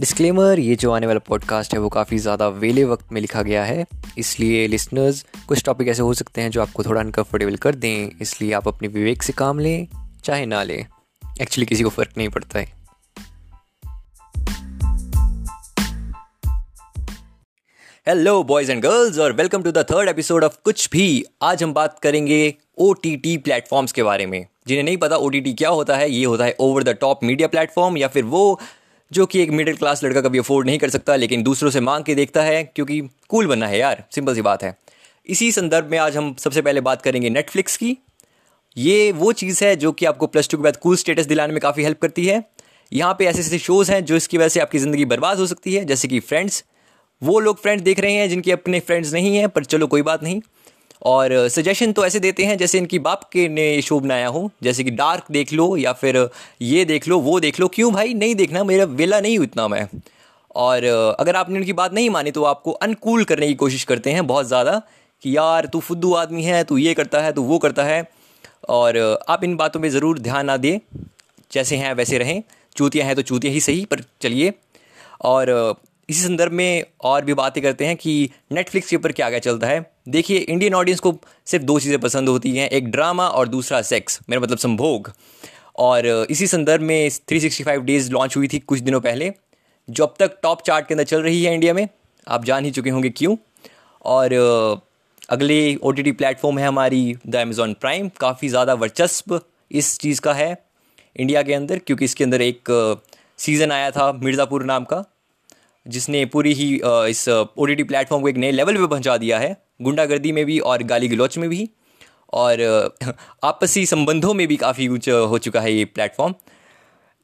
Disclaimer ये जो आने वाला पॉडकास्ट है, वो काफ़ी ज़्यादा वेले वक्त में लिखा गया है। इसलिए लिसनर्स कुछ टॉपिक ऐसे हो सकते हैं जो आपको थोड़ा अनकम्फर्टेबल कर दें। इसलिए आप अपने विवेक से काम लें, चाहे ना लें। एक्चुअली किसी को फ़र्क नहीं पड़ता है। हेलो बॉयज़ एंड गर्ल्स और welcome to the third episode of कुछ भी। आज हम बात करेंगे ओ टी टी प्लेटफॉर्म्स के बारे में। जिन्हें नहीं पता ओ टी टी क्या होता है, ये होता है over the top media platform या फिर वो जो कि एक मिडिल क्लास लड़का कभी अफोर्ड नहीं कर सकता, लेकिन दूसरों से मांग के देखता है, क्योंकि कूल बनना है यार सिंपल सी बात है। इसी संदर्भ में आज हम सबसे पहले बात करेंगे नेटफ्लिक्स की। ये वो चीज़ है जो कि आपको प्लस टू के बाद कूल स्टेटस दिलाने में काफ़ी हेल्प करती है। यहाँ पे ऐसे ऐसे शोज़ हैं जो इसकी वजह से आपकी ज़िंदगी बर्बाद हो सकती है, जैसे कि फ्रेंड्स वो लोग फ्रेंड्स देख रहे हैं जिनके अपने फ्रेंड्स नहीं हैं, पर चलो कोई बात नहीं। और सजेशन तो ऐसे देते हैं जैसे इनकी बाप के ने शो बनाया हो। जैसे कि डार्क देख लो या फिर ये देख लो, वो देख लो। क्यों भाई? नहीं देखना, मेरा वेला नहीं उतना मैं। और, अगर आपने उनकी बात नहीं मानी तो आपको अनकूल करने की कोशिश करते हैं बहुत ज़्यादा कि यार, तू फुद्दू आदमी है, तू ये करता है, तू वो करता है। और, आप इन बातों में ज़रूर ध्यान ना दें। जैसे हैं, वैसे रहें। चूतियाँ हैं तो चूतियाँ ही सही, पर चलिए। और इसी संदर्भ में और भी बातें करते हैं कि नेटफ्लिक्स के ऊपर क्या क्या चलता है। देखिए इंडियन ऑडियंस को सिर्फ़ दो चीज़ें पसंद होती हैं, एक ड्रामा और दूसरा सेक्स मेरा मतलब संभोग। और इसी संदर्भ में 365 डेज़ लॉन्च हुई थी कुछ दिनों पहले, जो अब तक टॉप चार्ट के अंदर चल रही है इंडिया में। आप जान ही चुके होंगे क्यों? और, अगले ओ टी प्लेटफॉर्म है हमारी द अमेज़ॉन प्राइम काफ़ी ज़्यादा वर्चस्व इस चीज़ का है इंडिया के अंदर, क्योंकि इसके अंदर एक सीज़न आया था मिर्ज़ापुर नाम का। जिसने पूरी ही इस ओ टी प्लेटफॉर्म को एक नए लेवल पे पहुँचा दिया है। गुंडागर्दी में भी और गाली गलौच में भी। और आपसी संबंधों में भी काफ़ी ऊँच हो चुका है ये प्लेटफॉर्म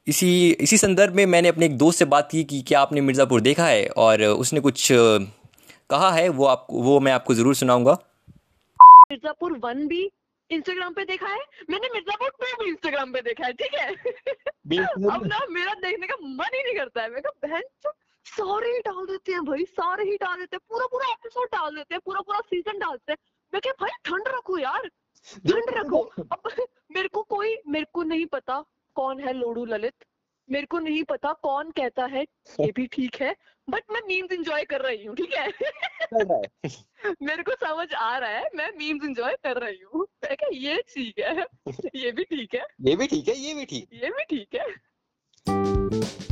इसी इसी संदर्भ में मैंने अपने एक दोस्त से बात की कि क्या आपने मिर्ज़ापुर देखा है? और उसने कुछ कहा है वो आपको वो मैं आपको ज़रूर सुनाऊँगा। मिर्ज़ापुर वन भी इंस्टाग्राम पे देखा है? मैंने मिर्ज़ापुर टू भी इंस्टाग्राम पे देखा है ठीक है? अब ना मेरा देखने का मन ही नहीं करता है। मैं बहन सारे ही डाल देते हैं भाई सारे ही डाल देते हैं पूरा पूरा एपिसोड डाल देते हैं पूरा पूरा सीज़न डालते हैं। मैं क्या भाई ठंड रखो यार ठंड रखो। अब मेरे को कोई मेरे को नहीं पता कौन है लोडू ललित मेरे को नहीं पता कौन कहता है ये भी ठीक है बट मैं मीम्स एंजॉय कर रही हूँ ठीक है? मेरे को समझ आ रहा है मैं मीम्स एंजॉय कर रही हूँ? ये ठीक है ये भी ठीक है। ये भी ठीक है ये भी ठीक। ये भी ठीक है।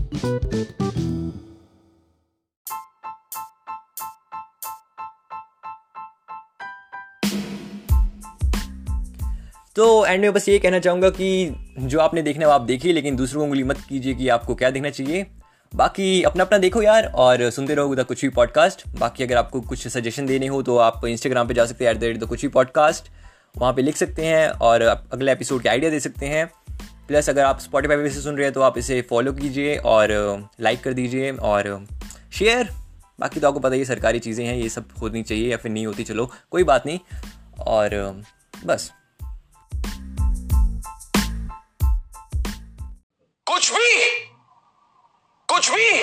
तो एंड में बस ये कहना चाहूँगा कि जो आपने देखना है आप देखिए, लेकिन दूसरों को उंगली मत कीजिए कि आपको क्या देखना चाहिए। बाकी अपना अपना देखो यार, और सुनते रहो द कुछ भी पॉडकास्ट बाकी अगर आपको कुछ सजेशन देने हो तो आप इंस्टाग्राम पे जा सकते हैं एट द द कुछ भी पॉडकास्ट वहाँ पे लिख सकते हैं, और अगले एपिसोड के आइडिया दे सकते हैं। प्लस अगर आप स्पॉटीफाई पे सुन रहे हैं तो आप इसे फॉलो कीजिए, और लाइक कर दीजिए, और शेयर बाकी तो आपको पता ही, सरकारी चीज़ें हैं, ये सब होनी चाहिए या फिर नहीं होती, चलो, कोई बात नहीं। और बस। कुछ भी कुछ भी